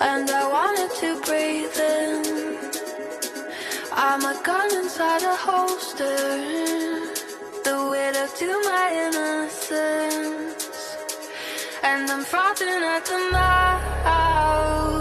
and I wanted to breathe in. I'm a gun inside a holster, the widow to my innocence, and I'm frothing at the mouth.